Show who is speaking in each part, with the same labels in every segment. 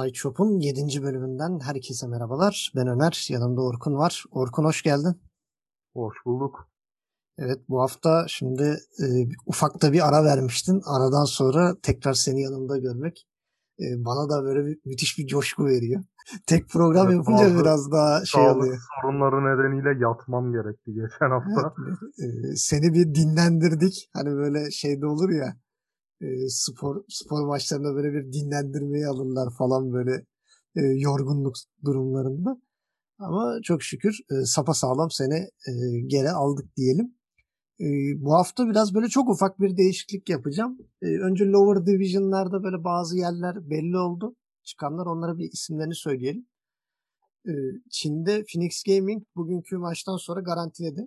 Speaker 1: Sideshop'un 7. bölümünden herkese merhabalar. Ben Öner, yanımda Orkun var. Orkun hoş geldin.
Speaker 2: Hoş bulduk.
Speaker 1: Evet bu hafta şimdi e, ufakta bir ara vermiştin. Aradan sonra tekrar seni yanımda görmek e, bana da böyle bir, müthiş bir coşku veriyor. Tek program evet, yapınca biraz daha şey oluyor.
Speaker 2: sorunları nedeniyle yatmam gerekti geçen hafta.
Speaker 1: Evet, e, seni bir dinlendirdik. Hani böyle şeyde olur ya e, spor spor maçlarında böyle bir dinlendirmeyi alırlar falan böyle e, yorgunluk durumlarında. Ama çok şükür e, sapa sağlam seni e, geri aldık diyelim. E, bu hafta biraz böyle çok ufak bir değişiklik yapacağım. E, önce lower division'larda böyle bazı yerler belli oldu. Çıkanlar onlara bir isimlerini söyleyelim. E, Çin'de Phoenix Gaming bugünkü maçtan sonra garantiledi.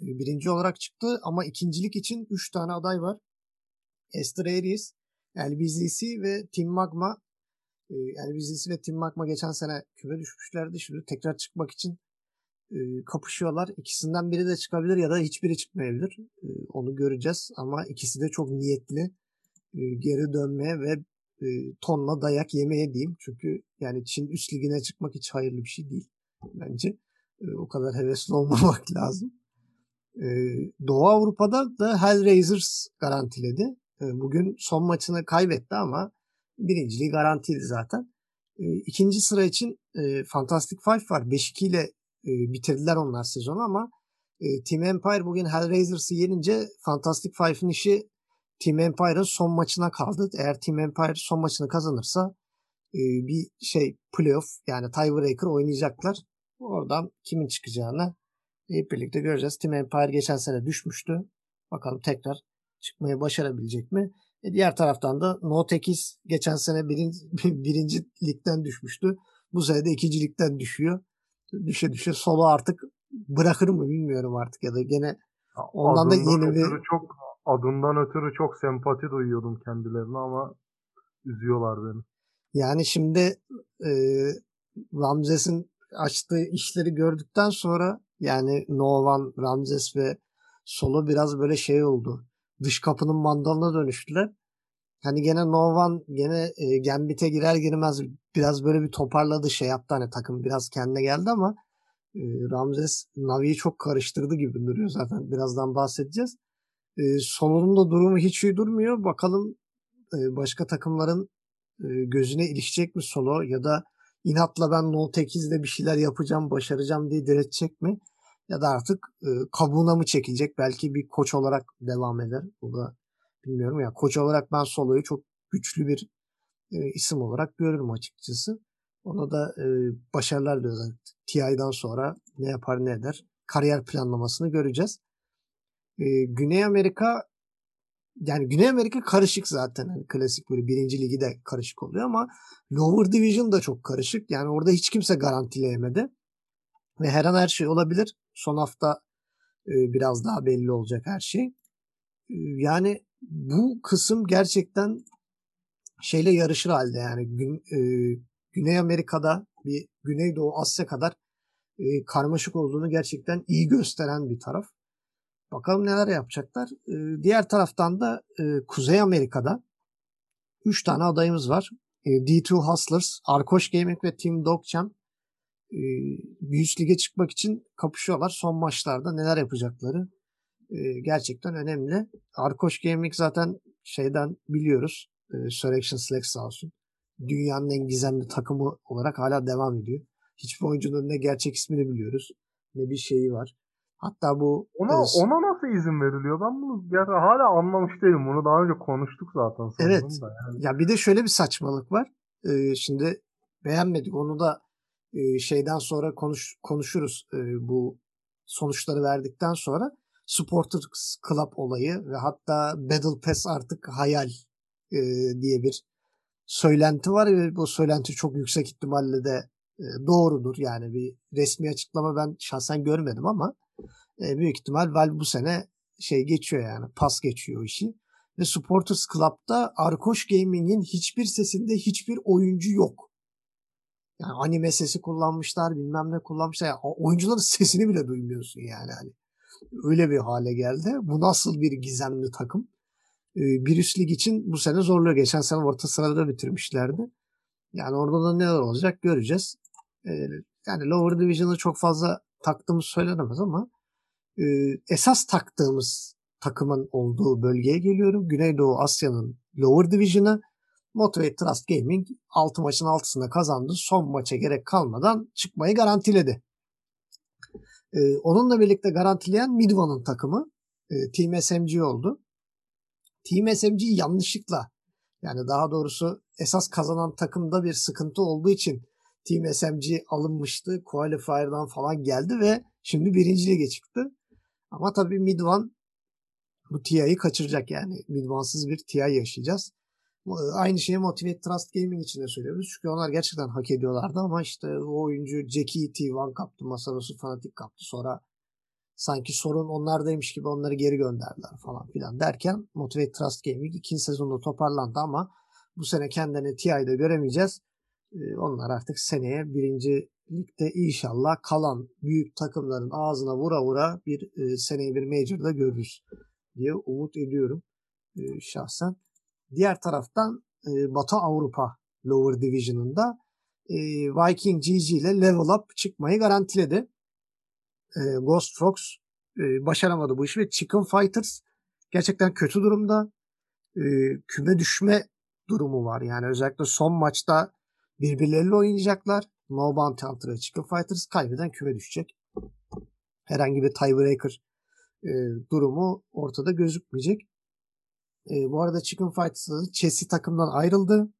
Speaker 1: E, birinci olarak çıktı ama ikincilik için 3 tane aday var. Esther Aries, LBZC ve Team Magma. E, LBZC ve Team Magma geçen sene küme düşmüşlerdi. Şimdi tekrar çıkmak için e, kapışıyorlar. İkisinden biri de çıkabilir ya da hiçbiri çıkmayabilir. E, onu göreceğiz ama ikisi de çok niyetli e, geri dönmeye ve e, tonla dayak yemeye diyeyim. Çünkü yani Çin üst ligine çıkmak hiç hayırlı bir şey değil bence. E, o kadar hevesli olmamak lazım. Doğu Avrupa'da da Hellraisers garantiledi. Bugün son maçını kaybetti ama birinciliği garantiydi zaten. İkinci sıra için Fantastic Five var. 5-2 ile bitirdiler onlar sezonu ama Team Empire bugün Hellraisers'ı yenince Fantastic Five'ın işi Team Empire'ın son maçına kaldı. Eğer Team Empire son maçını kazanırsa bir şey playoff yani tiebreaker oynayacaklar. Oradan kimin çıkacağını hep birlikte göreceğiz. Team Empire geçen sene düşmüştü. Bakalım tekrar çıkmayı başarabilecek mi? E diğer taraftan da No 8 geçen sene birinci, birinci ligden düşmüştü. Bu sene de ikinci ligden düşüyor. Düşe düşe solo artık bırakır mı bilmiyorum artık ya da gene ondan adından da yeni bir...
Speaker 2: Çok, adından ötürü çok sempati duyuyordum kendilerine ama üzüyorlar beni.
Speaker 1: Yani şimdi e, Ramzes'in açtığı işleri gördükten sonra yani Novan, Ramzes ve Solo biraz böyle şey oldu dış kapının mandalına dönüştüler. Hani gene Novan gene e, Gambit'e girer girmez biraz böyle bir toparladı şey yaptı hani takım biraz kendine geldi ama e, Ramses Navi'yi çok karıştırdı gibi duruyor zaten birazdan bahsedeceğiz. E, sonunda durumu hiç iyi durmuyor. Bakalım e, başka takımların e, gözüne ilişecek mi solo ya da inatla ben No 8'de bir şeyler yapacağım, başaracağım diye diretecek mi? Ya da artık e, kabuğuna mı çekilecek? Belki bir koç olarak devam eder. Bu da bilmiyorum ya. Koç olarak ben Solo'yu çok güçlü bir e, isim olarak görürüm açıkçası. Ona da e, başarılar diliyoruz. TI'den sonra ne yapar ne eder. Kariyer planlamasını göreceğiz. E, Güney Amerika yani Güney Amerika karışık zaten. Yani klasik böyle birinci ligi de karışık oluyor ama Lower Division da çok karışık. Yani orada hiç kimse garantileyemedi. Ve her an her şey olabilir. Son hafta e, biraz daha belli olacak her şey. E, yani bu kısım gerçekten şeyle yarışır halde yani gün, e, Güney Amerika'da bir Güneydoğu Asya kadar e, karmaşık olduğunu gerçekten iyi gösteren bir taraf. Bakalım neler yapacaklar. E, diğer taraftan da e, Kuzey Amerika'da 3 tane adayımız var. E, D2 Hustlers, Arkoş Gaming ve Team Dogchamp e, bir üst lige çıkmak için kapışıyorlar. Son maçlarda neler yapacakları e, gerçekten önemli. Arkoş Gaming zaten şeyden biliyoruz. E, Surrection Select sağ olsun. Dünyanın en gizemli takımı olarak hala devam ediyor. Hiçbir oyuncunun ne gerçek ismini biliyoruz ne bir şeyi var. Hatta bu
Speaker 2: ona, e, ona nasıl izin veriliyor? Ben bunu ger- hala anlamış değilim. Bunu daha önce konuştuk zaten.
Speaker 1: Evet. Da yani. Ya bir de şöyle bir saçmalık var. Ee, şimdi beğenmedik. Onu da şeyden sonra konuş, konuşuruz bu sonuçları verdikten sonra Supporters Club olayı ve hatta Battle Pass artık hayal diye bir söylenti var ve bu söylenti çok yüksek ihtimalle de doğrudur. Yani bir resmi açıklama ben şahsen görmedim ama büyük ihtimal Valve bu sene şey geçiyor yani pas geçiyor işi. Ve Supporters Club'da Arkoş Gaming'in hiçbir sesinde hiçbir oyuncu yok. Yani anime sesi kullanmışlar bilmem ne kullanmışlar. Yani oyuncuların sesini bile duymuyorsun yani. Hani öyle bir hale geldi. Bu nasıl bir gizemli takım? Bir üst lig için bu sene zorluyor. Geçen sene orta sırada bitirmişlerdi. Yani orada da neler olacak göreceğiz. Ee, yani Lower Division'ı çok fazla taktığımız söylenemez ama e, esas taktığımız takımın olduğu bölgeye geliyorum. Güneydoğu Asya'nın Lower Division'ı Motivate Trust Gaming 6 maçın 6'sında kazandı. Son maça gerek kalmadan çıkmayı garantiledi. Ee, onunla birlikte garantileyen Midvan'ın takımı e, Team SMG oldu. Team SMG yanlışlıkla yani daha doğrusu esas kazanan takımda bir sıkıntı olduğu için Team SMG alınmıştı. Qualifier'dan falan geldi ve şimdi birinci lige çıktı. Ama tabii Midvan bu TI'yi kaçıracak yani. Midvan'sız bir TI yaşayacağız. Aynı şeyi Motivate Trust Gaming için de söylüyoruz. Çünkü onlar gerçekten hak ediyorlardı ama işte o oyuncu Jackie T1 kaptı. Masarosu Fanatik kaptı. Sonra sanki sorun onlardaymış gibi onları geri gönderdiler falan filan derken Motivate Trust Gaming ikinci sezonda toparlandı ama bu sene kendini TI'de göremeyeceğiz. Onlar artık seneye birinci ligde inşallah kalan büyük takımların ağzına vura vura bir e, seneye bir Major'da görürüz diye umut ediyorum e, şahsen. Diğer taraftan e, Batı Avrupa Lower Division'ında e, Viking GG ile level up çıkmayı garantiledi. E, Ghost Frogs e, başaramadı bu işi ve Chicken Fighters gerçekten kötü durumda. E, küme düşme durumu var. Yani özellikle son maçta birbirleriyle oynayacaklar. No Bounty Hunter ve Chicken Fighters kaybeden küme düşecek. Herhangi bir tiebreaker e, durumu ortada gözükmeyecek. E, bu arada Chicken Fighters'da Chelsea takımdan ayrıldı.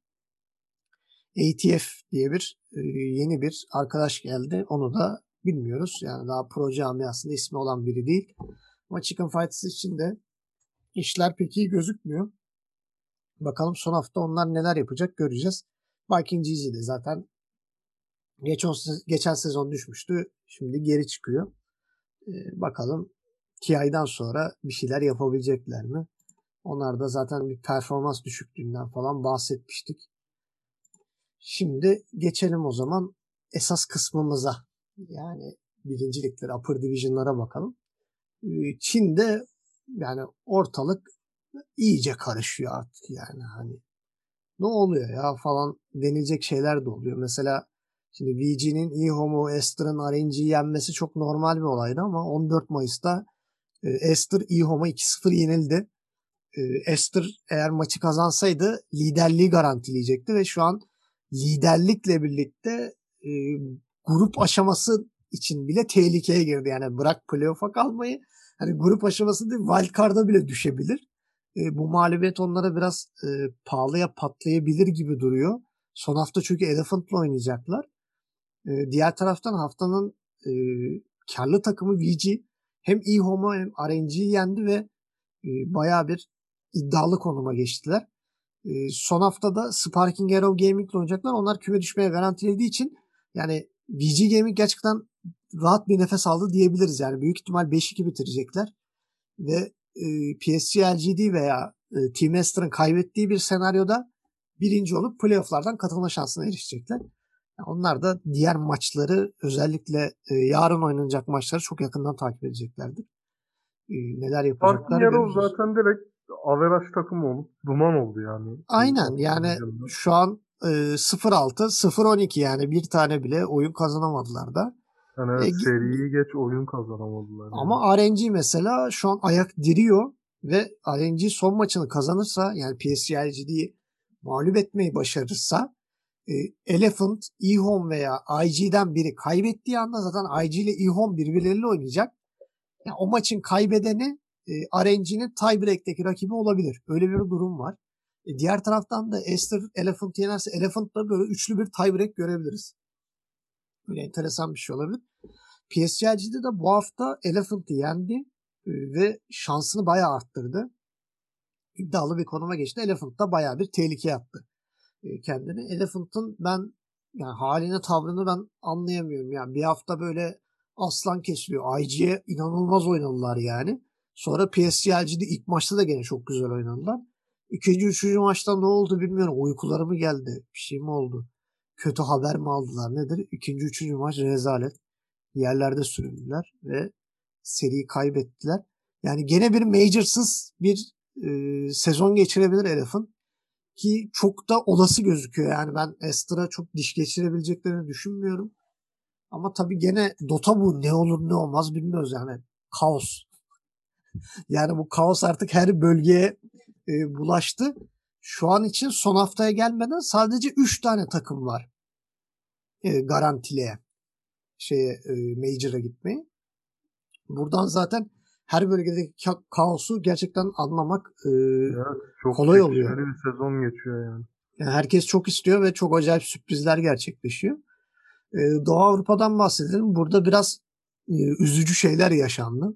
Speaker 1: ATF diye bir e, yeni bir arkadaş geldi. Onu da bilmiyoruz. Yani daha pro camiasında ismi olan biri değil. Ama Chicken Fighters için de işler pek iyi gözükmüyor. Bakalım son hafta onlar neler yapacak göreceğiz. Viking GZ de zaten geçen, geçen sezon düşmüştü. Şimdi geri çıkıyor. Ee, bakalım TI'den sonra bir şeyler yapabilecekler mi? Onlar da zaten bir performans düşüklüğünden falan bahsetmiştik. Şimdi geçelim o zaman esas kısmımıza. Yani birincilikleri, upper division'lara bakalım. Ee, Çin'de yani ortalık iyice karışıyor artık yani hani ne oluyor ya falan denilecek şeyler de oluyor. Mesela şimdi VG'nin eHome'u Esther'ın RNG'yi yenmesi çok normal bir olaydı ama 14 Mayıs'ta e, Esther eHome'a 2-0 yenildi. E, Esther eğer maçı kazansaydı liderliği garantileyecekti ve şu an liderlikle birlikte e, grup aşaması için bile tehlikeye girdi. Yani bırak playoff'a kalmayı hani grup aşaması değil wildcard'a bile düşebilir. E, bu mağlubiyet onlara biraz e, pahalıya patlayabilir gibi duruyor. Son hafta çünkü Elephant'la oynayacaklar. E, diğer taraftan haftanın e, karlı takımı VG hem eHome'u hem RNG'yi yendi ve e, bayağı bir iddialı konuma geçtiler. E, son haftada Sparking Arrow Gaming ile oynayacaklar. Onlar küme düşmeye garantilediği için yani VG Gaming gerçekten rahat bir nefes aldı diyebiliriz. Yani büyük ihtimal 5-2 bitirecekler. Ve e, PSG LGD veya e, Team Esther'ın kaybettiği bir senaryoda birinci olup playofflardan katılma şansına erişecekler. Yani onlar da diğer maçları özellikle e, yarın oynanacak maçları çok yakından takip edeceklerdir. E, neler yapacaklar
Speaker 2: Yarın zaten direkt averaj takım olup duman oldu yani.
Speaker 1: Aynen yani şu an e, 0-6, 0-12 yani bir tane bile oyun kazanamadılar da.
Speaker 2: Yani e, seriyi geç oyun kazanamadılar. Yani.
Speaker 1: Ama RNG mesela şu an ayak diriyor ve RNG son maçını kazanırsa yani PSG LGD'yi mağlup etmeyi başarırsa e, Elephant, eHome veya IG'den biri kaybettiği anda zaten IG ile eHome birbirleriyle oynayacak. Yani o maçın kaybedeni e, RNG'nin tiebreak'teki rakibi olabilir. Öyle bir durum var. E, diğer taraftan da Esther Elephant yenerse Elephant'da böyle üçlü bir tiebreak görebiliriz. Böyle enteresan bir şey olabilir. PSG'de de bu hafta Elephant'ı yendi e, ve şansını bayağı arttırdı. İddialı bir konuma geçti. Elephant da bayağı bir tehlikeye attı e, kendini. Elephant'ın ben yani haline tavrını ben anlayamıyorum. Yani bir hafta böyle aslan kesiliyor. IG'ye inanılmaz oynadılar yani. Sonra PSG'de ilk maçta da gene çok güzel oynadılar. İkinci, üçüncü maçta ne oldu bilmiyorum. Uykuları mı geldi? Bir şey mi oldu? Kötü haber mi aldılar? Nedir? İkinci, üçüncü maç rezalet. Yerlerde süründüler ve seriyi kaybettiler. Yani gene bir majorsız bir e, sezon geçirebilir Elephant. ki çok da olası gözüküyor. Yani ben Ester'a çok diş geçirebileceklerini düşünmüyorum. Ama tabii gene Dota bu ne olur ne olmaz bilmiyoruz yani. Kaos. Yani bu kaos artık her bölgeye e, bulaştı. Şu an için son haftaya gelmeden sadece 3 tane takım var. E, garantiliye şeye e, Major'a gitmeyi. Buradan zaten her bölgedeki ka- kaosu gerçekten anlamak e,
Speaker 2: Evet, çok
Speaker 1: kolay oluyor.
Speaker 2: bir sezon geçiyor yani.
Speaker 1: Yani herkes çok istiyor ve çok acayip sürprizler gerçekleşiyor. Ee, Doğu Avrupa'dan bahsedelim. Burada biraz e, üzücü şeyler yaşandı.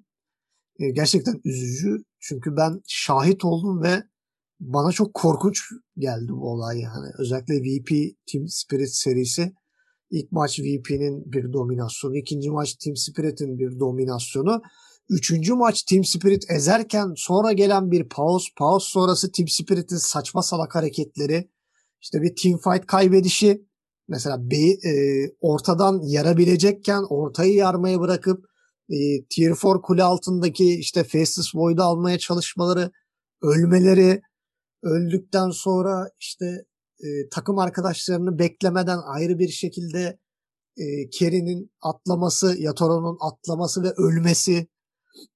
Speaker 1: E, gerçekten üzücü. Çünkü ben şahit oldum ve bana çok korkunç geldi bu olay yani. Özellikle VP Team Spirit serisi. İlk maç VP'nin bir dominasyonu, ikinci maç Team Spirit'in bir dominasyonu. Üçüncü maç Team Spirit ezerken sonra gelen bir pause, pause sonrası Team Spirit'in saçma salak hareketleri, işte bir team fight kaybedişi, mesela be, e, ortadan yarabilecekken ortayı yarmaya bırakıp e, Tier 4 kule altındaki işte Faceless Void'u almaya çalışmaları, ölmeleri, öldükten sonra işte e, takım arkadaşlarını beklemeden ayrı bir şekilde e, Kerry'nin atlaması, Yatoro'nun atlaması ve ölmesi,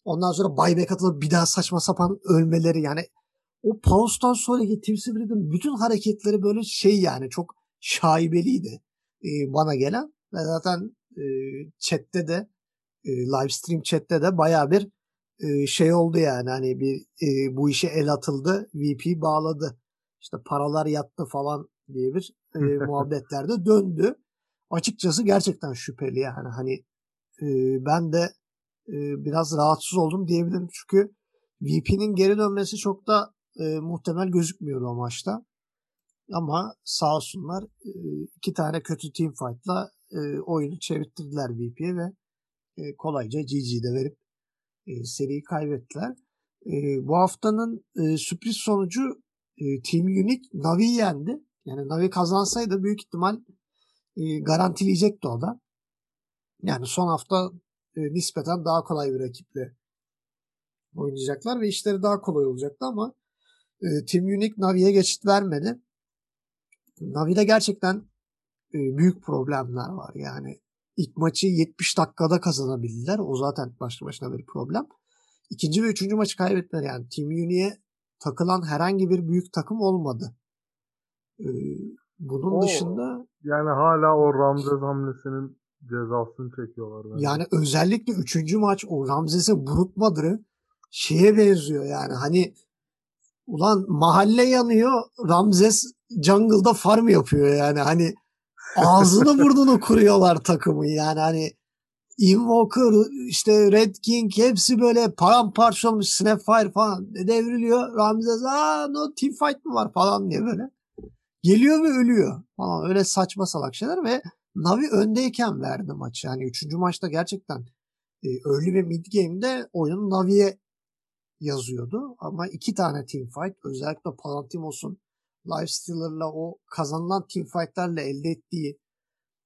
Speaker 1: ondan sonra buyback atılıp bir daha saçma sapan ölmeleri yani o pause'dan sonraki Tim Spirit'in bütün hareketleri böyle şey yani çok şaibeliydi e, bana gelen ve zaten e, chatte de e, live stream chatte de baya bir e, şey oldu yani. Hani bir e, bu işe el atıldı VP bağladı. İşte paralar yattı falan diye bir e, muhabbetlerde döndü. Açıkçası gerçekten şüpheli yani. Hani e, ben de e, biraz rahatsız oldum diyebilirim. Çünkü VP'nin geri dönmesi çok da e, muhtemel gözükmüyordu o maçta. Ama sağ olsunlar e, iki tane kötü team fight'la e, oyunu çevirttirdiler VP'ye ve e, kolayca GG'de verip e, seriyi kaybettiler. E, bu haftanın e, sürpriz sonucu e, Team Unique Navi'yi yendi. Yani Navi kazansaydı büyük ihtimal e, garantileyecekti o da. Yani son hafta e, nispeten daha kolay bir rakiple oynayacaklar ve işleri daha kolay olacaktı ama e, Team Unique Navi'ye geçit vermedi. Navi'de gerçekten e, büyük problemler var. Yani ilk maçı 70 dakikada kazanabildiler. O zaten başlı başına bir problem. İkinci ve üçüncü maçı kaybettiler. Yani Team Unique'ye takılan herhangi bir büyük takım olmadı. E, bunun
Speaker 2: O-
Speaker 1: dışında
Speaker 2: Yani hala o Ramzes hamlesinin cezasını çekiyorlar. bence.
Speaker 1: Yani özellikle üçüncü maç o Ramzes'e Brut şeye benziyor yani hani ulan mahalle yanıyor Ramzes jungle'da farm yapıyor yani hani ağzını burnunu kuruyorlar takımı yani hani Invoker işte Red King hepsi böyle paramparça olmuş Snapfire falan devriliyor. Ramzes aa no team fight mı var? falan diye böyle. Geliyor ve ölüyor falan. Öyle saçma salak şeyler ve Navi öndeyken verdi maçı. Yani üçüncü maçta gerçekten e, early ve mid game'de oyun Navi'ye yazıyordu. Ama iki tane team fight özellikle Palantimos'un Lifestealer'la o kazanılan team fight'larla elde ettiği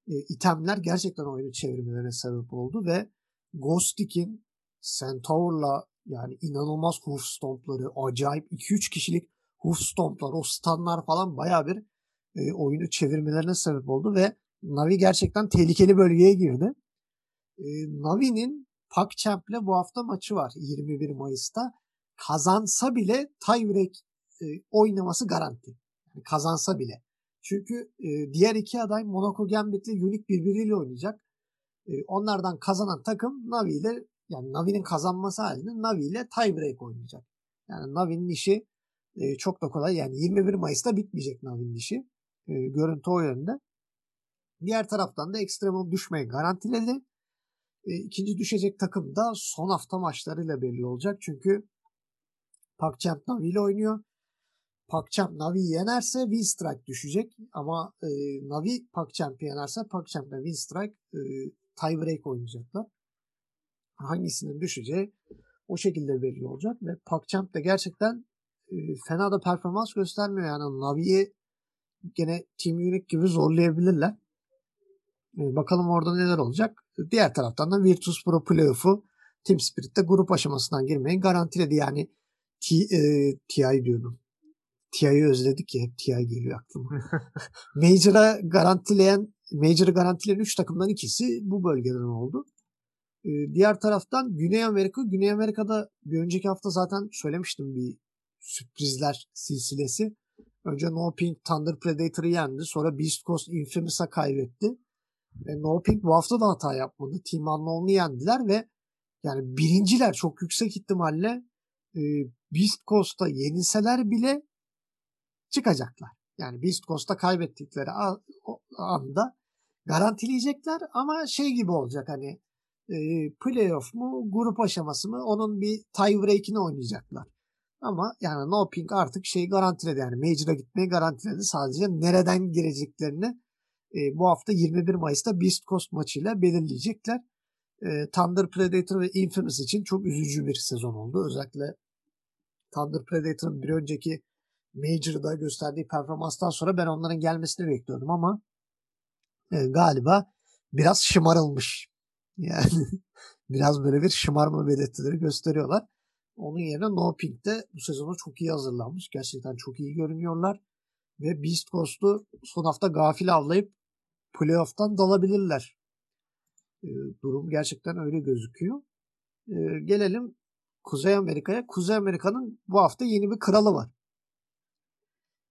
Speaker 1: e, itemler gerçekten oyunu çevirmelerine sebep oldu ve Ghostik'in Centaur'la yani inanılmaz hoof stompları, acayip 2-3 kişilik hoof stomplar, o stunlar falan baya bir e, oyunu çevirmelerine sebep oldu ve Navi gerçekten tehlikeli bölgeye girdi. E, Navi'nin PacChamp'le bu hafta maçı var 21 Mayıs'ta. Kazansa bile tiebreak e, oynaması garanti. Yani kazansa bile. Çünkü e, diğer iki aday Monaco Gambit'le Unique birbiriyle oynayacak. E, onlardan kazanan takım Navi ile yani Navi'nin kazanması halinde Navi ile tiebreak oynayacak. Yani Navi'nin işi e, çok da kolay. Yani 21 Mayıs'ta bitmeyecek Navi'nin işi. E, görüntü o yönde. Diğer taraftan da Extrem'in düşmeyi garantiledi. E, ikinci düşecek takım da son hafta maçlarıyla belli olacak. Çünkü PacChamp Navi ile oynuyor. PacChamp Navi'yi yenerse Winstrike düşecek. Ama e, Navi PacChamp'i yenerse PacChamp ve Winstrike e, tiebreak oynayacaklar. Hangisinin düşeceği o şekilde belli olacak. Ve PacChamp de gerçekten e, fena da performans göstermiyor. Yani Navi'yi gene Team Unique gibi zorlayabilirler. E, bakalım orada neler olacak. Diğer taraftan da Virtus Pro Playoff'u Team Spirit'te grup aşamasından girmeyi garantiledi. Yani T, e, TI diyordum. TI'yi özledik ya hep TI geliyor aklıma. Major'a garantileyen Major'ı garantileyen 3 takımdan ikisi bu bölgeden oldu. Ee, diğer taraftan Güney Amerika. Güney Amerika'da bir önceki hafta zaten söylemiştim bir sürprizler silsilesi. Önce No Pink Thunder Predator'ı yendi. Sonra Beast Coast Infamous'a kaybetti. E, no Pink bu hafta da hata yapmadı. Team Unknown'u yendiler ve yani birinciler çok yüksek ihtimalle e, Beast Coast'a yenilseler bile çıkacaklar. Yani Beast Coast'a kaybettikleri anda garantileyecekler ama şey gibi olacak hani e, playoff mu grup aşaması mı onun bir tie break'ini oynayacaklar. Ama yani No Pink artık şey garantiledi yani Major'a gitmeyi garantiledi. Sadece nereden gireceklerini e, bu hafta 21 Mayıs'ta Beast Coast maçıyla belirleyecekler. E, Thunder Predator ve Infamous için çok üzücü bir sezon oldu. Özellikle Thunder Predator'ın bir önceki Major'da gösterdiği performanstan sonra ben onların gelmesini bekliyordum ama e, galiba biraz şımarılmış. Yani biraz böyle bir şımarma belirtileri gösteriyorlar. Onun yerine No Pink de bu sezona çok iyi hazırlanmış. Gerçekten çok iyi görünüyorlar. Ve Beast Coast'u son hafta gafil avlayıp playoff'tan dalabilirler. E, durum gerçekten öyle gözüküyor. E, gelelim Kuzey Amerika'ya. Kuzey Amerika'nın bu hafta yeni bir kralı var.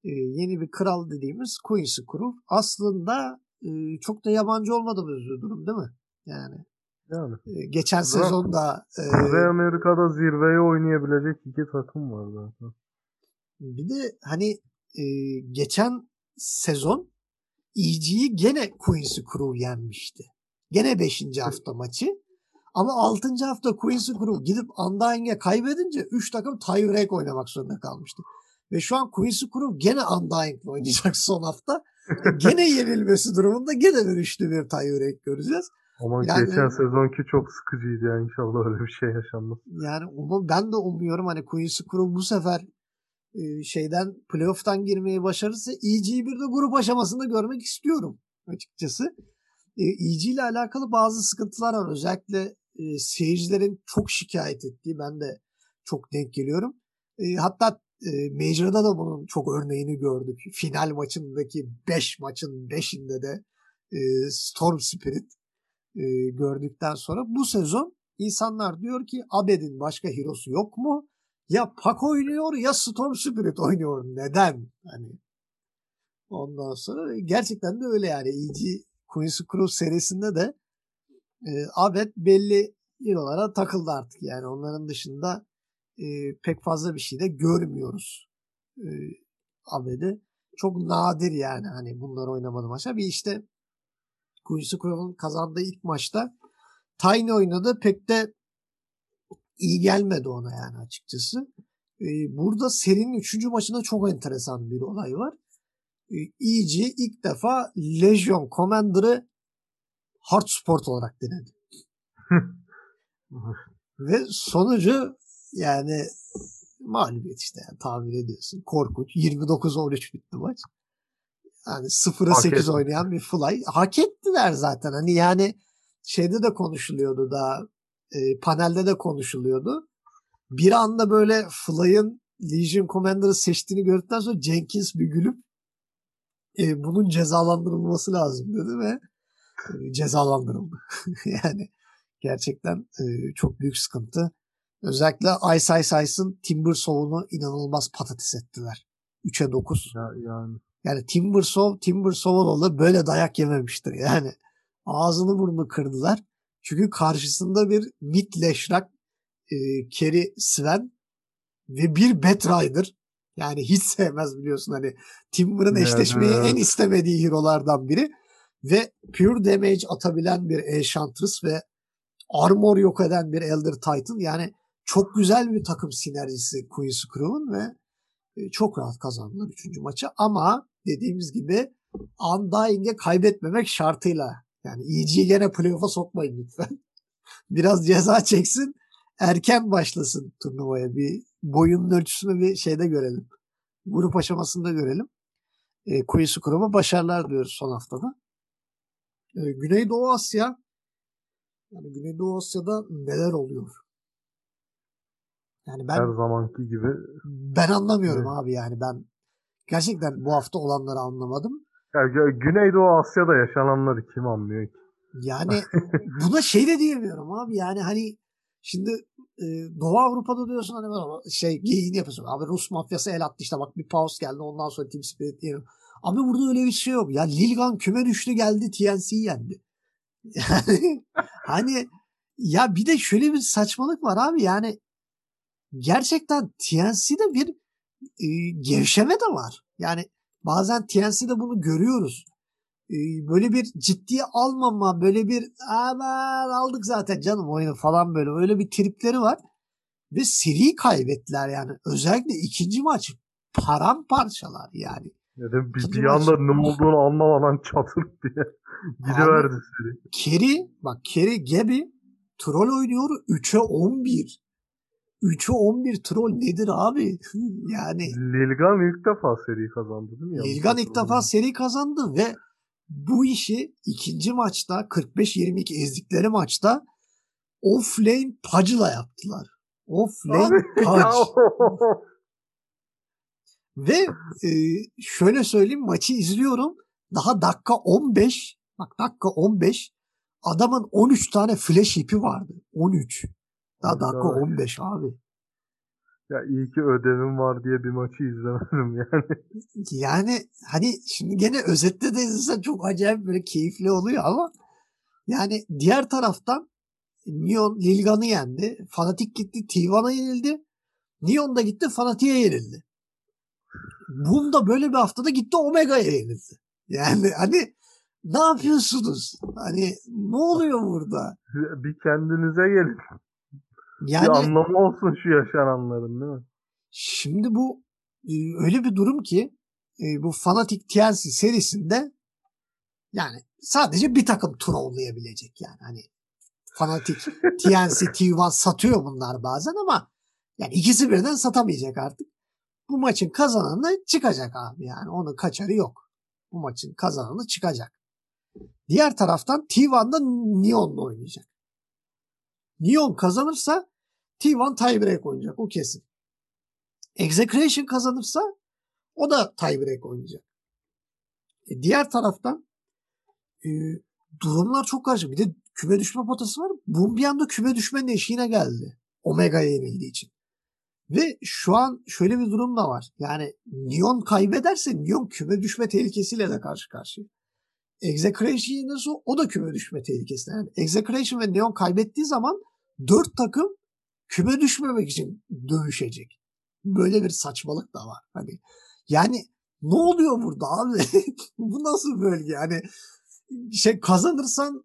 Speaker 1: E, yeni bir kral dediğimiz Quincy Crew. Aslında e, çok da yabancı olmadığımız bir durum değil mi? Yani
Speaker 2: yani.
Speaker 1: Geçen sezonda
Speaker 2: Kuzey Amerika'da zirveye oynayabilecek iki takım var zaten.
Speaker 1: Bir de hani e, geçen sezon EG'yi gene Quincy Crew yenmişti. Gene 5. hafta maçı. Ama 6. hafta Quincy Crew gidip Undying'e kaybedince 3 takım tie oynamak zorunda kalmıştı. Ve şu an Quincy Crew gene Undying'le oynayacak son hafta. gene yenilmesi durumunda gene bir üçlü bir tie göreceğiz.
Speaker 2: Ama yani, geçen sezonki çok sıkıcıydı yani inşallah öyle bir şey yaşanmaz.
Speaker 1: Yani umum, ben de umuyorum hani Quincy Crew bu sefer e, şeyden playoff'tan girmeyi başarırsa EG'yi bir de grup aşamasında görmek istiyorum açıkçası. E, EG ile alakalı bazı sıkıntılar var. Özellikle e, seyircilerin çok şikayet ettiği ben de çok denk geliyorum. E, hatta e, Major'da da bunun çok örneğini gördük. Final maçındaki 5 maçın 5'inde de e, Storm Spirit e, gördükten sonra bu sezon insanlar diyor ki Abed'in başka hero'su yok mu? Ya Pak oynuyor ya Storm Spirit oynuyor. Neden? Hani ondan sonra gerçekten de öyle yani. EG Quincy Cruz serisinde de e, Abed belli hero'lara takıldı artık. Yani onların dışında e, pek fazla bir şey de görmüyoruz. E, Abed'i. Çok nadir yani hani bunlar oynamadı maça. Bir işte Quincy Crow'un kazandığı ilk maçta Tiny oynadı. Pek de iyi gelmedi ona yani açıkçası. Ee, burada serinin 3. maçında çok enteresan bir olay var. Ee, EG ilk defa Legion Commander'ı hard sport olarak denedi. Ve sonucu yani mağlubiyet işte yani tahmin ediyorsun. Korkunç. 29-13 bitti maç. Yani 0'a 8 oynayan bir Fly. Hak ettiler zaten. Hani yani şeyde de konuşuluyordu da e, panelde de konuşuluyordu. Bir anda böyle Fly'ın Legion Commander'ı seçtiğini gördükten sonra Jenkins bir gülüp e, bunun cezalandırılması lazım dedi ve e, cezalandırıldı. yani gerçekten e, çok büyük sıkıntı. Özellikle Ice Ice Ice'ın Timber Soul'unu inanılmaz patates ettiler. 3'e 9.
Speaker 2: Ya, yani
Speaker 1: yani Timbersov, Timbersov'un böyle dayak yememiştir. Yani ağzını burnunu kırdılar. Çünkü karşısında bir Mick Leşrak, e, Kerry Sven ve bir Batrider. Yani hiç sevmez biliyorsun hani Timber'ın eşleşmeyi en istemediği hero'lardan biri. Ve pure damage atabilen bir Enchantress ve armor yok eden bir Elder Titan. Yani çok güzel bir takım sinerjisi Queen's Crew'un ve e, çok rahat kazandılar 3. maçı ama dediğimiz gibi Undying'e kaybetmemek şartıyla. Yani EG'yi gene playoff'a sokmayın lütfen. Biraz ceza çeksin. Erken başlasın turnuvaya. Bir boyunun ölçüsünü bir şeyde görelim. Grup aşamasında görelim. E, Kuyusu Kurum'a başarılar diyoruz son haftada. E, Güneydoğu Asya yani Güneydoğu Asya'da neler oluyor?
Speaker 2: Yani ben her zamanki gibi
Speaker 1: ben anlamıyorum evet. abi yani ben gerçekten bu hafta olanları anlamadım.
Speaker 2: Ya, Güneydoğu Asya'da yaşananları kim anlıyor ki?
Speaker 1: Yani buna şey de diyemiyorum abi yani hani şimdi e, Doğu Avrupa'da diyorsun hani şey geyiğini yapıyorsun. Abi Rus mafyası el attı işte bak bir pause geldi ondan sonra Team Spirit diyelim. Abi burada öyle bir şey yok. Ya Lilgan küme düştü geldi TNC yendi. Yani hani ya bir de şöyle bir saçmalık var abi yani gerçekten TNC'de bir e, gevşeme de var. Yani bazen TNC'de bunu görüyoruz. E, böyle bir ciddiye almama, böyle bir aman aldık zaten canım oyunu falan böyle öyle bir tripleri var. Ve seri kaybettiler yani. Özellikle ikinci maç paramparçalar yani.
Speaker 2: Ya da bir, bir anda ne olduğunu anlamadan çatır diye gidiverdi seri.
Speaker 1: Keri, bak Keri Gebi troll oynuyor 3'e 11. 3'e 11 troll nedir abi? yani
Speaker 2: Lilgan ilk defa seri kazandı değil mi?
Speaker 1: Lilgan ilk defa seri kazandı ve bu işi ikinci maçta 45-22 ezdikleri maçta offlane Pudge'la yaptılar. Offlane Pudge. ve e, şöyle söyleyeyim maçı izliyorum. Daha dakika 15 bak dakika 15 adamın 13 tane flash ipi vardı. 13. Daha dakika 15 abi.
Speaker 2: Ya iyi ki ödevim var diye bir maçı izlemedim yani.
Speaker 1: Yani hani şimdi gene özette de izlesen çok acayip böyle keyifli oluyor ama yani diğer taraftan Neon Lilgan'ı yendi. Fanatik gitti T1'a yenildi. Neon da gitti Fanatik'e yenildi. Bunda böyle bir haftada gitti Omega'ya yenildi. Yani hani ne yapıyorsunuz? Hani ne oluyor burada?
Speaker 2: Bir kendinize gelin.
Speaker 1: Yani,
Speaker 2: bir anlamı olsun şu yaşananların değil mi?
Speaker 1: Şimdi bu e, öyle bir durum ki e, bu Fanatic TLC serisinde yani sadece bir takım trollayabilecek yani. Hani Fanatic TNC T1 satıyor bunlar bazen ama yani ikisi birden satamayacak artık. Bu maçın kazananı çıkacak abi yani. Onun kaçarı yok. Bu maçın kazananı çıkacak. Diğer taraftan T1'da Neon'la oynayacak. Neon kazanırsa T1 tiebreak oynayacak. O kesin. Execration kazanırsa o da tiebreak oynayacak. E diğer taraftan e, durumlar çok karışık. Bir de küme düşme potası var. Bu bir anda küme düşmenin eşiğine geldi. Omega'ya yenildiği için. Ve şu an şöyle bir durum da var. Yani Neon kaybederse Neon küme düşme tehlikesiyle de karşı karşıya. Execration yenirse o da küme düşme tehlikesinde. Yani Execration ve Neon kaybettiği zaman dört takım küme düşmemek için dövüşecek. Böyle bir saçmalık da var. Hani yani ne oluyor burada abi? Bu nasıl bölge? Yani şey kazanırsan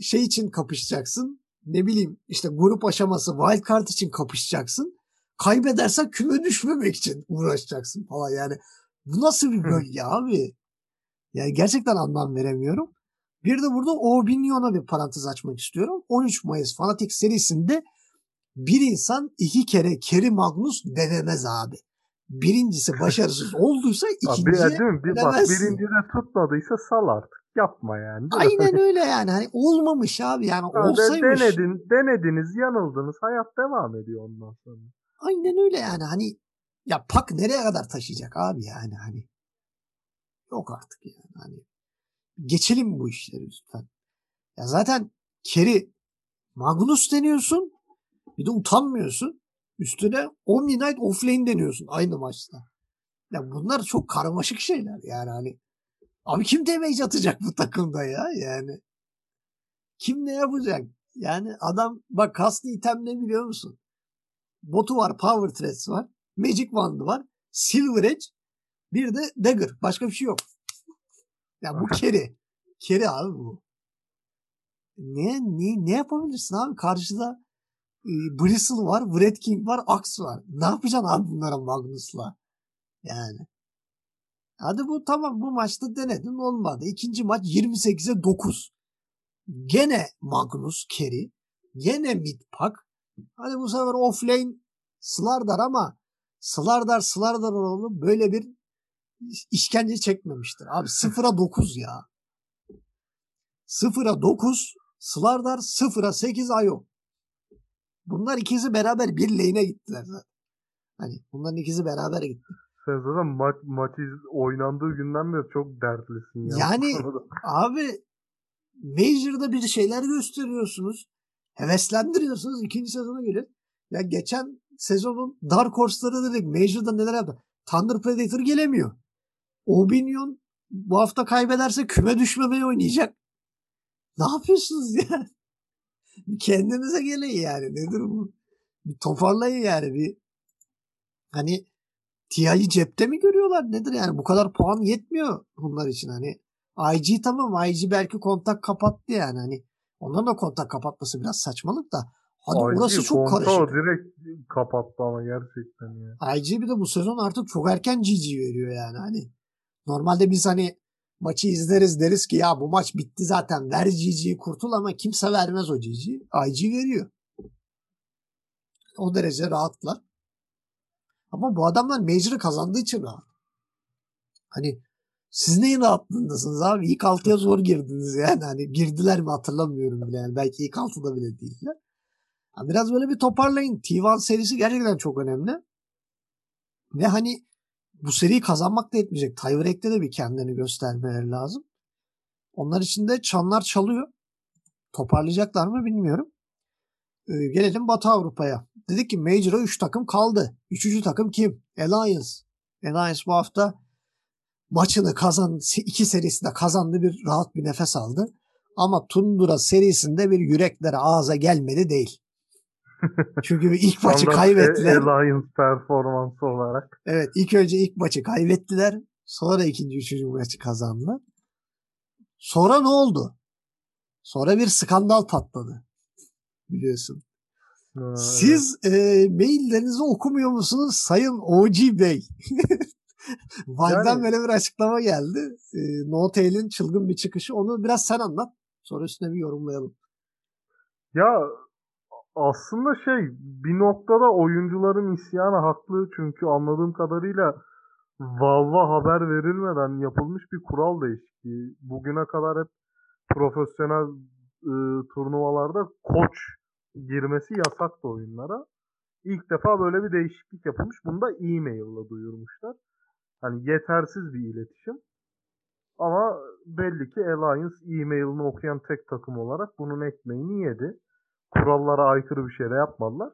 Speaker 1: şey için kapışacaksın. Ne bileyim işte grup aşaması wild card için kapışacaksın. Kaybedersen küme düşmemek için uğraşacaksın falan yani. Bu nasıl bir bölge abi? Yani gerçekten anlam veremiyorum. Bir de burada Orbinion'a bir parantez açmak istiyorum. 13 Mayıs Fanatic serisinde bir insan iki kere Kerry Magnus denemez abi. Birincisi başarısız olduysa ikinciye
Speaker 2: abi, değil mi? Bir, bak birinci de tutmadıysa sal artık. Yapma yani.
Speaker 1: Aynen öyle yani. Hani olmamış abi yani ha, olsaymış.
Speaker 2: Denedin, denediniz, yanıldınız. Hayat devam ediyor ondan sonra.
Speaker 1: Aynen öyle yani. Hani ya pak nereye kadar taşıyacak abi yani hani. Yok artık yani. Hani geçelim bu işleri lütfen. Ya zaten Kerry Magnus deniyorsun. Bir de utanmıyorsun. Üstüne Omni Night Offlane deniyorsun aynı maçta. Ya bunlar çok karmaşık şeyler yani hani. Abi kim damage atacak bu takımda ya yani. Kim ne yapacak? Yani adam bak kastı item ne biliyor musun? Botu var, Power Threads var, Magic Wand var, Silver Edge, bir de Dagger. Başka bir şey yok. Ya bu keri. Keri abi bu. Ne, ne, ne yapabilirsin abi? Karşıda Bristle var, Wred King var, Axe var. Ne yapacaksın abi bunlara Magnus'la? Yani. Hadi bu tamam bu maçta denedin olmadı. İkinci maç 28'e 9. Gene Magnus carry. Gene mid pack. Hadi bu sefer offlane Slardar ama Slardar Slardar oğlu böyle bir işkence çekmemiştir. Abi sıfıra 9 ya. Sıfıra 9 Slardar sıfıra 8 Ayo. Bunlar ikisi beraber bir lane'e gittiler zaten. Hani bunların ikisi beraber gitti.
Speaker 2: Sen zaten maç, maç iz- oynandığı günden beri çok dertlisin ya.
Speaker 1: Yani abi Major'da bir şeyler gösteriyorsunuz. Heveslendiriyorsunuz. ikinci sezona gelir. Ya geçen sezonun Dark Horse'ları dedik. Major'da neler yaptı? Thunder Predator gelemiyor. Obinion bu hafta kaybederse küme düşmemeye oynayacak. Ne yapıyorsunuz ya? Bir kendinize gelin yani. Nedir bu? Bir toparlayın yani. Bir hani TI'yi cepte mi görüyorlar? Nedir yani? Bu kadar puan yetmiyor bunlar için. Hani IG tamam. IG belki kontak kapattı yani. Hani onların da kontak kapatması biraz saçmalık da. Hadi
Speaker 2: IG
Speaker 1: orası çok karışık.
Speaker 2: direkt kapattı ama gerçekten ya.
Speaker 1: IG bir de bu sezon artık çok erken GG veriyor yani. Hani normalde biz hani maçı izleriz deriz ki ya bu maç bitti zaten ver GG'yi kurtul ama kimse vermez o GG'yi. IG veriyor. O derece rahatlar. Ama bu adamlar Major'ı kazandığı için rahat. Hani siz neyin rahatlığındasınız abi? İlk altıya zor girdiniz yani. Hani girdiler mi hatırlamıyorum bile. Yani belki ilk altıda bile değiller. Ha, biraz böyle bir toparlayın. T1 serisi gerçekten çok önemli. Ve hani bu seriyi kazanmak da yetmeyecek. Tiebreak'te de bir kendini göstermeleri lazım. Onlar için de çanlar çalıyor. Toparlayacaklar mı bilmiyorum. Ee, gelelim Batı Avrupa'ya. Dedik ki Major'a 3 takım kaldı. Üçüncü takım kim? Alliance. Alliance bu hafta maçını kazan iki serisinde kazandı bir rahat bir nefes aldı. Ama Tundura serisinde bir yüreklere ağza gelmedi değil. Çünkü ilk maçı kaybettiler.
Speaker 2: Alliance performansı olarak.
Speaker 1: Evet ilk önce ilk maçı kaybettiler. Sonra ikinci, üçüncü maçı kazandılar. Sonra ne oldu? Sonra bir skandal patladı. Biliyorsun.
Speaker 2: Ha,
Speaker 1: Siz e, maillerinizi okumuyor musunuz Sayın OG Bey? Valden
Speaker 2: Yani-
Speaker 1: böyle bir açıklama geldi. E, No Tail'in çılgın bir çıkışı. Onu biraz sen anlat. Sonra üstüne bir yorumlayalım.
Speaker 2: Ya aslında şey bir noktada oyuncuların isyanı haklı çünkü anladığım kadarıyla Valve'a haber verilmeden yapılmış bir kural değişikliği. Bugüne kadar hep profesyonel e, turnuvalarda koç girmesi yasaktı oyunlara. İlk defa böyle bir değişiklik yapılmış. Bunu da e-mail'la duyurmuşlar. Hani yetersiz bir iletişim. Ama belli ki Alliance e-mail'ını okuyan tek takım olarak bunun ekmeğini yedi kurallara aykırı bir şey de yapmadılar.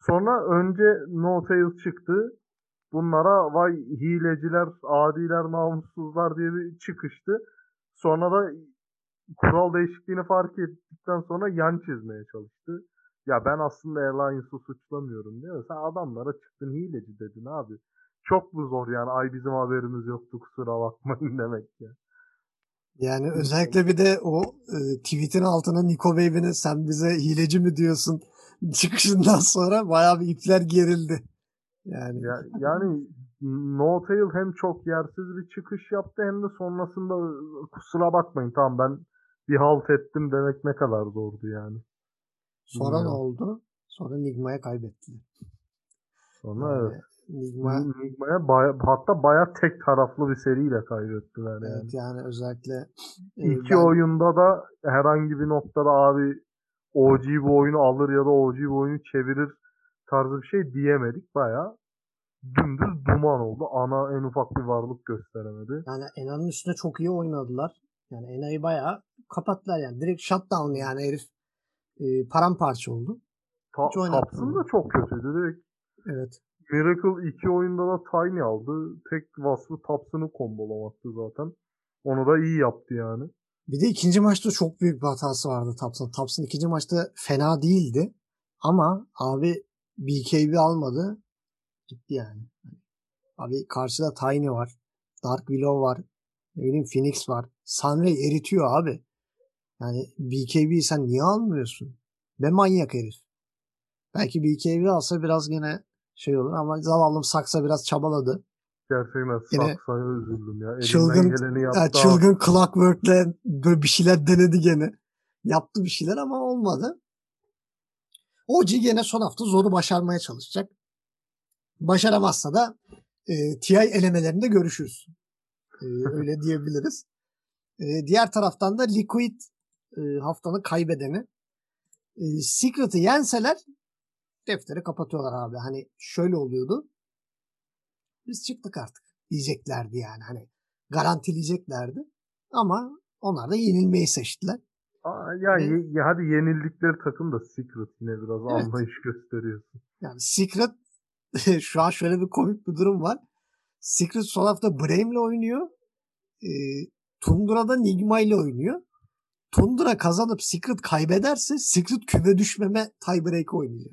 Speaker 2: Sonra önce No Tail çıktı. Bunlara vay hileciler, adiler, namussuzlar diye bir çıkıştı. Sonra da kural değişikliğini fark ettikten sonra yan çizmeye çalıştı. Ya ben aslında Alliance'ı suçlamıyorum diyor. Sen adamlara çıktın hileci dedin abi. Çok mu zor yani ay bizim haberimiz yoktu kusura bakmayın demek ya.
Speaker 1: Yani özellikle bir de o e, tweetin altına Nico Baby'nin sen bize hileci mi diyorsun çıkışından sonra bayağı bir ipler gerildi. Yani
Speaker 2: Ya, yani No Tail hem çok yersiz bir çıkış yaptı hem de sonrasında kusura bakmayın tamam ben bir halt ettim demek ne kadar zordu yani.
Speaker 1: sonra ne
Speaker 2: bilmiyorum.
Speaker 1: oldu? Sonra Nigma'ya kaybettiler.
Speaker 2: Sonra
Speaker 1: Yani
Speaker 2: evet.
Speaker 1: Nigma
Speaker 2: Nigma'ya baya, hatta baya tek taraflı bir seriyle kaybettiler yani.
Speaker 1: evet yani özellikle e,
Speaker 2: İki
Speaker 1: ben-
Speaker 2: oyunda da herhangi bir noktada abi OG bu oyunu alır ya da OG bu oyunu çevirir tarzı bir şey diyemedik. Baya dümdüz duman oldu. Ana en ufak bir varlık gösteremedi.
Speaker 1: yani Ena'nın üstüne çok iyi oynadılar. Yani Ena'yı bayağı kapattılar yani. Direkt shutdown yani herif e, paramparça oldu.
Speaker 2: Ta-. Thompson da çok kötüydü. Direkt
Speaker 1: Evet.
Speaker 2: Miracle iki oyunda da Tiny aldı. Tek vasfı Thompson'ı kombolamaktı zaten. Onu da iyi yaptı yani.
Speaker 1: Bir de ikinci maçta çok büyük bir hatası vardı Thompson. Thompson ikinci maçta fena değildi. Ama abi BKB almadı. Gitti yani. Abi karşıda Tiny var. Dark Willow var. Ne bileyim Phoenix var. Sunray eritiyor abi. Yani BKB sen niye almıyorsun? Be manyak herif. Belki BKB alsa biraz gene şey olur ama zavallım Saksa biraz çabaladı.
Speaker 2: Gerçekten
Speaker 1: Yine
Speaker 2: Saksa'ya üzüldüm ya. Elinden
Speaker 1: çılgın-
Speaker 2: geleni yaptı.
Speaker 1: Ya, çılgın Clockwork'le böyle bir şeyler denedi gene. Yaptı bir şeyler ama olmadı. OG gene son hafta zoru başarmaya çalışacak. Başaramazsa da e, TI elemelerinde görüşürüz. E, öyle diyebiliriz. E, diğer taraftan da Liquid e, haftanın kaybedeni. E, Secret'ı yenseler defteri kapatıyorlar abi. Hani şöyle oluyordu. biz çıktık artık diyeceklerdi yani. Hani garantileyeceklerdi. Ama onlar da yenilmeyi seçtiler.
Speaker 2: Aa, ya, Ve, ya hadi yenildikleri takım da Secret yine biraz evet. anlayış gösteriyorsun.
Speaker 1: Yani Secret şu an şöyle bir komik bir durum var. Secret son hafta Brave'le oynuyor. E, Tundra'da Nigma ile oynuyor. Tundra kazanıp Secret kaybederse Secret küme düşmeme tiebreak oynayacak.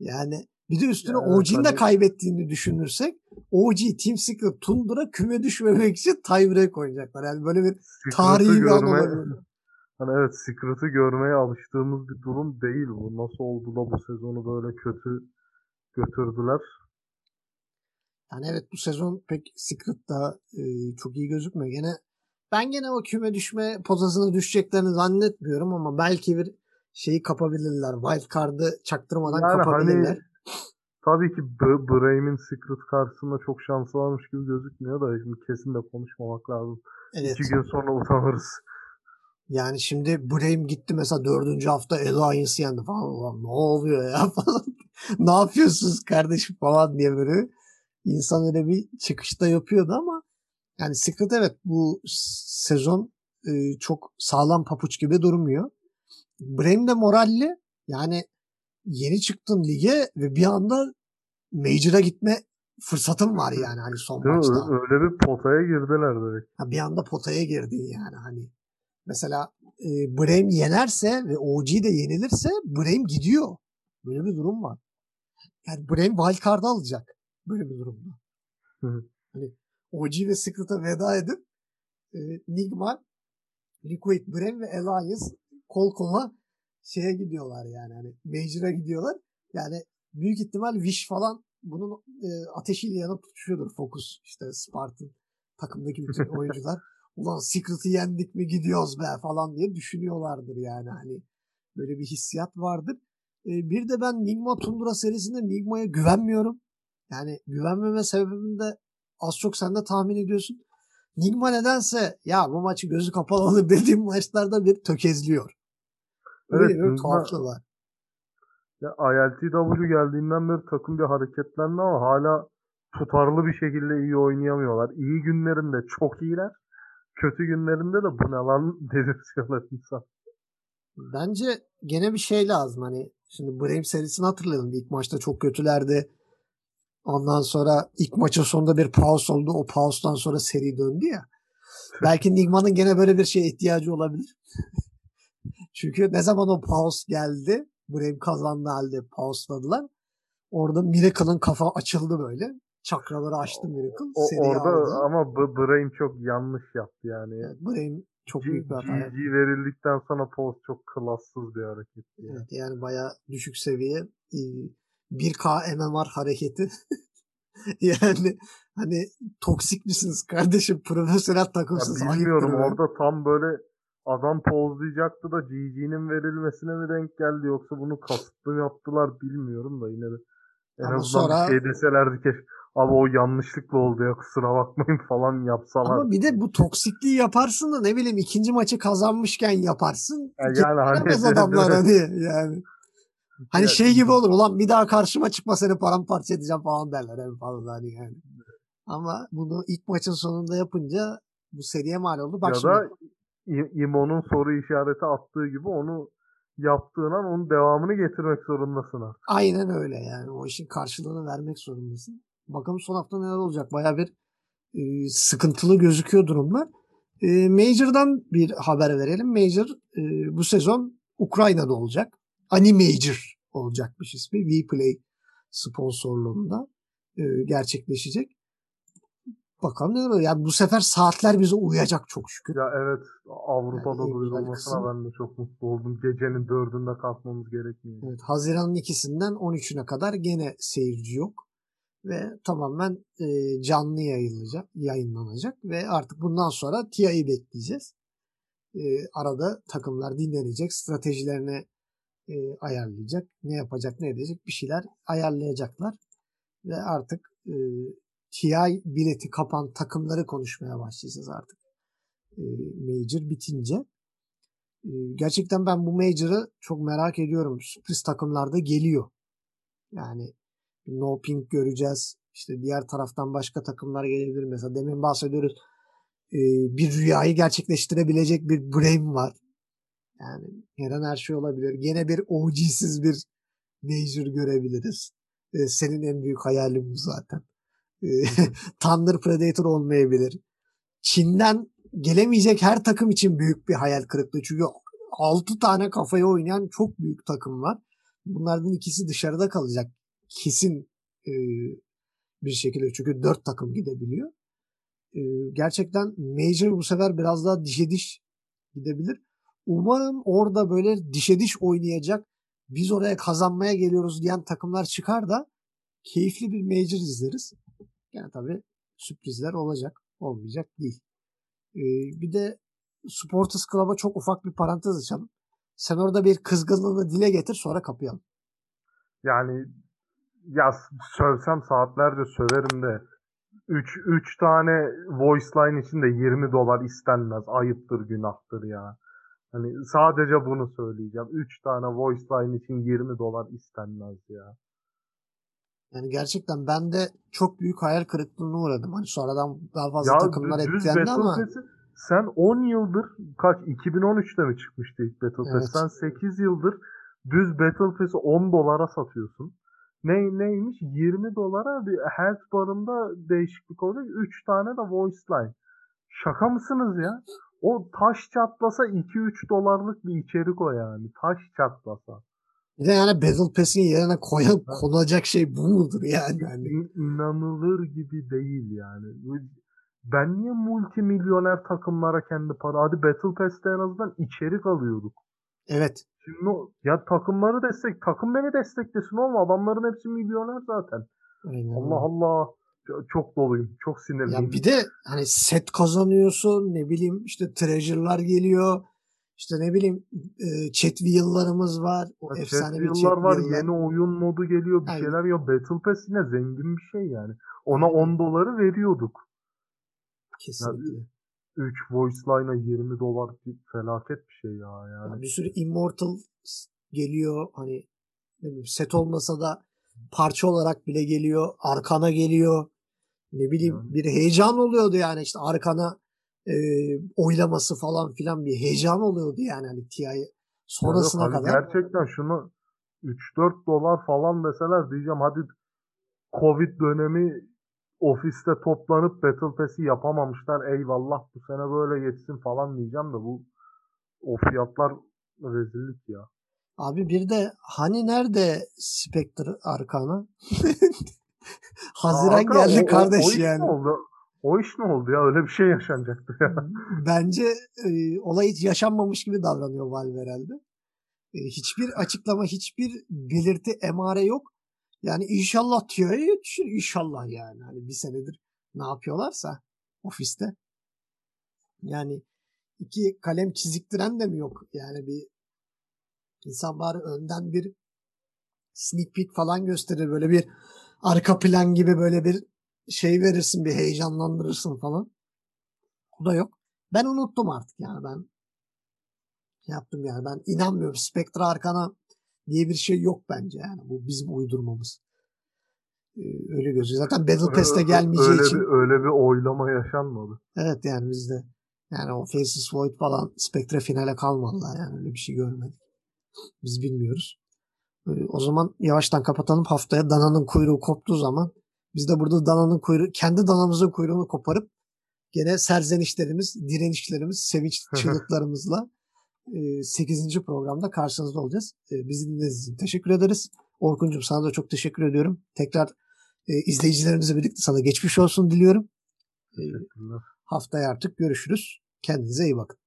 Speaker 1: Yani bir de üstüne yani, OG'nin de kaybettiğini düşünürsek OG, Team Secret, Tundra küme düşmemek için tiebreak oynayacaklar. Yani böyle bir tarihi bir an olabilir.
Speaker 2: Hani evet Secret'ı görmeye alıştığımız bir durum değil bu. Nasıl oldu da bu sezonu böyle kötü götürdüler.
Speaker 1: Yani evet bu sezon pek Secret da e, çok iyi gözükmüyor. Gene ben gene o küme düşme pozasına düşeceklerini zannetmiyorum ama belki bir şeyi kapabilirler. Wild card'ı çaktırmadan yani kapabilirler. Hani,
Speaker 2: tabii ki B- Braim'in Secret karşısında çok şansı varmış gibi gözükmüyor da şimdi kesin de konuşmamak lazım. Evet. İki gün sonra utanırız.
Speaker 1: Yani şimdi Brahim gitti mesela dördüncü hafta Alliance yendi falan. Ne oluyor ya falan. ne yapıyorsunuz kardeşim falan diye böyle insan öyle bir çıkışta yapıyordu ama yani Secret evet bu sezon e, çok sağlam papuç gibi durmuyor. Brahim de moralli. Yani yeni çıktın lige ve bir anda Major'a gitme fırsatım var yani hani son Değil maçta.
Speaker 2: Öyle bir potaya girdiler direkt.
Speaker 1: Ha, bir anda potaya girdin yani hani. Mesela e, Brem yenerse ve OG de yenilirse Brem gidiyor. Böyle bir durum var. Yani Brem wildcard'ı alacak. Böyle bir durumda. Hani OG ve Secret'a veda edip e, Nigma, Liquid, Brem ve Elias kol kola şeye gidiyorlar yani. Hani Major'a gidiyorlar. Yani büyük ihtimal Wish falan bunun e, ateşiyle yanıp tutuşuyordur. Focus işte Spartan takımdaki bütün oyuncular ulan Secret'ı yendik mi gidiyoruz be falan diye düşünüyorlardır yani hani böyle bir hissiyat vardır. E, bir de ben Nigma Tundra serisinde Nigma'ya güvenmiyorum. Yani güvenmeme sebebini de az çok sen de tahmin ediyorsun. Nigma nedense ya bu maçı gözü kapalı dediğim maçlarda bir tökezliyor. Öyle evet, bir tuhaflığı var.
Speaker 2: Ya ILTW geldiğinden beri takım bir hareketlendi ama hala tutarlı bir şekilde iyi oynayamıyorlar. İyi günlerinde çok iyiler kötü günlerinde de bu ne lan dedirtiyorlar insan.
Speaker 1: Bence gene bir şey lazım. Hani şimdi Brave serisini hatırlayalım. İlk maçta çok kötülerdi. Ondan sonra ilk maçın sonunda bir pause oldu. O pause'dan sonra seri döndü ya. Belki Nigma'nın gene böyle bir şeye ihtiyacı olabilir. Çünkü ne zaman o pause geldi Brave kazandı halde pauseladılar. Orada Miracle'ın kafa açıldı böyle çakraları açtı Miracle.
Speaker 2: O, orada aldı. ama Brain çok yanlış yaptı yani. Evet,
Speaker 1: Brain çok G- büyük bir hata
Speaker 2: GG verildikten sonra post çok klassız bir hareket.
Speaker 1: Yani. Evet yani baya düşük seviye 1K MMR hareketi. yani hani toksik misiniz kardeşim profesyonel takımsınız.
Speaker 2: Ya bilmiyorum orada tam böyle adam pozlayacaktı da GG'nin verilmesine mi denk geldi yoksa bunu kasıtlı yaptılar bilmiyorum da yine de. En Ama azından sonra... bir şey deselerdi keşke Abi o yanlışlıkla oldu ya kusura bakmayın falan yapsalar.
Speaker 1: Ama bir de bu toksikliği yaparsın da ne bileyim ikinci maçı kazanmışken yaparsın. Yani, yani hani adamlar hani yani. Hani yani, şey gibi olur ulan bir daha karşıma çıkma seni paramparça edeceğim falan derler en fazla hani yani. Ama bunu ilk maçın sonunda yapınca bu seriye mal oldu. Bak
Speaker 2: ya şimdi, da İmo'nun soru işareti attığı gibi onu yaptığın an onun devamını getirmek zorundasın artık.
Speaker 1: Aynen öyle yani. O işin karşılığını vermek zorundasın. Bakalım son hafta neler olacak. Baya bir e, sıkıntılı gözüküyor durumlar. E, Major'dan bir haber verelim. Major e, bu sezon Ukrayna'da olacak. Ani Major olacakmış ismi. Vplay sponsorluğunda e, gerçekleşecek. Bakalım ne olur. Yani bu sefer saatler bize uyacak çok şükür.
Speaker 2: Ya evet Avrupa'da yani duyurulmasına ben de çok mutlu oldum. Gecenin dördünde kalkmamız gerekmiyor.
Speaker 1: Evet, Haziran'ın ikisinden 13'üne kadar gene seyirci yok ve tamamen e, canlı yayınlanacak, yayınlanacak ve artık bundan sonra TIA'yı bekleyeceğiz. E, arada takımlar dinlenecek, stratejilerini e, ayarlayacak, ne yapacak, ne edecek bir şeyler ayarlayacaklar ve artık e, TI bileti kapan takımları konuşmaya başlayacağız artık. E, Major bitince. E, gerçekten ben bu Major'ı çok merak ediyorum. Sürpriz takımlarda geliyor. Yani No Pink göreceğiz. İşte diğer taraftan başka takımlar gelebilir. Mesela demin bahsediyoruz. E, bir rüyayı gerçekleştirebilecek bir Brain var. Yani her an her şey olabilir. Gene bir OG'siz bir Major görebiliriz. E, senin en büyük hayalin bu zaten. Thunder Predator olmayabilir. Çin'den gelemeyecek her takım için büyük bir hayal kırıklığı. Çünkü 6 tane kafaya oynayan çok büyük takım var. Bunlardan ikisi dışarıda kalacak. Kesin e, bir şekilde. Çünkü 4 takım gidebiliyor. E, gerçekten Major bu sefer biraz daha dişe diş gidebilir. Umarım orada böyle dişe diş oynayacak biz oraya kazanmaya geliyoruz diyen takımlar çıkar da keyifli bir major izleriz. Yani tabii sürprizler olacak. Olmayacak değil. Ee, bir de Sportus Club'a çok ufak bir parantez açalım. Sen orada bir kızgınlığını dile getir sonra kapayalım.
Speaker 2: Yani ya sövsem saatlerce söverim de 3 3 tane voice line için de 20 dolar istenmez. Ayıptır, günahtır ya. Hani sadece bunu söyleyeceğim. 3 tane voice line için 20 dolar istenmez ya.
Speaker 1: Yani gerçekten ben de çok büyük hayal kırıklığına uğradım. Hani sonradan daha fazla ya, takımlar etkilendi ama.
Speaker 2: sen 10 yıldır kaç 2013'te mi çıkmıştı ilk Battle Pass? Evet. Sen 8 yıldır düz Battle Pass'i 10 dolara satıyorsun. Ne neymiş? 20 dolara bir health barında değişiklik olacak. 3 tane de voice line. Şaka mısınız ya? O taş çatlasa 2-3 dolarlık bir içerik o yani. Taş çatlasa.
Speaker 1: Bir de yani Battle Pass'in yerine koyan, konacak şey bu mudur yani? yani.
Speaker 2: İnanılır gibi değil yani. Ben niye multimilyoner takımlara kendi para... Hadi Battle Pass'te en azından içerik alıyorduk.
Speaker 1: Evet.
Speaker 2: Şimdi ya takımları destek, takım beni desteklesin olma. Adamların hepsi milyoner zaten. Aynen. Allah Allah çok doluyum. Çok sinirliyim.
Speaker 1: Ya bir de hani set kazanıyorsun. Ne bileyim işte treasure'lar geliyor. İşte ne bileyim e, chat wheel'larımız var. O
Speaker 2: ya efsane chat bir chat var. Yeni oyun modu geliyor. Bir Aynen. şeyler ya Battle Pass yine zengin bir şey yani. Ona Aynen. 10 doları veriyorduk.
Speaker 1: Kesinlikle. Yani
Speaker 2: 3 voice line'a 20 dolar felaket bir şey ya yani.
Speaker 1: yani. Bir sürü Immortal geliyor. Hani ne bileyim set olmasa da parça olarak bile geliyor. Arkana geliyor. Ne bileyim yani. bir heyecan oluyordu yani işte arkana e, oylaması falan filan bir heyecan oluyordu yani hani TI'yi sonrasına yani, hani
Speaker 2: kadar. Gerçekten şunu 3-4 dolar falan mesela diyeceğim hadi Covid dönemi ofiste toplanıp Battle Pass'i yapamamışlar. Eyvallah bu sene böyle yetsin falan diyeceğim de bu o fiyatlar rezillik ya.
Speaker 1: Abi bir de hani nerede Spectre Arkana? Haziran Arka, geldi o, kardeş o, o yani.
Speaker 2: Oldu. O iş ne oldu ya? Öyle bir şey yaşanacaktı ya.
Speaker 1: Bence e, olay hiç yaşanmamış gibi davranıyor Valve herhalde. E, hiçbir açıklama, hiçbir belirti, emare yok. Yani inşallah TIA'ya yetişir. inşallah yani. Hani bir senedir ne yapıyorlarsa ofiste. Yani iki kalem çiziktiren de mi yok? Yani bir İnsan bari önden bir sneak peek falan gösterir. Böyle bir arka plan gibi böyle bir şey verirsin. Bir heyecanlandırırsın falan. O da yok. Ben unuttum artık yani ben şey yaptım yani ben inanmıyorum. Spectre arkana diye bir şey yok bence yani. Bu bizim uydurmamız. Ee, öyle gözüküyor. Zaten Battle Pass'te gelmeyeceği
Speaker 2: öyle
Speaker 1: için.
Speaker 2: Bir, öyle bir oylama yaşanmadı.
Speaker 1: Evet yani bizde yani o Faces Void falan Spectre finale kalmadılar yani öyle bir şey görmedik. Biz bilmiyoruz. Ee, o zaman yavaştan kapatalım. Haftaya dananın kuyruğu koptuğu zaman biz de burada dananın kuyruğu, kendi danamızın kuyruğunu koparıp gene serzenişlerimiz, direnişlerimiz, sevinç çığlıklarımızla 8. E, programda karşınızda olacağız. Bizi dinlediğiniz için teşekkür ederiz. Orkun'cum sana da çok teşekkür ediyorum. Tekrar izleyicilerimizle birlikte sana geçmiş olsun diliyorum. Haftaya artık görüşürüz. Kendinize iyi bakın.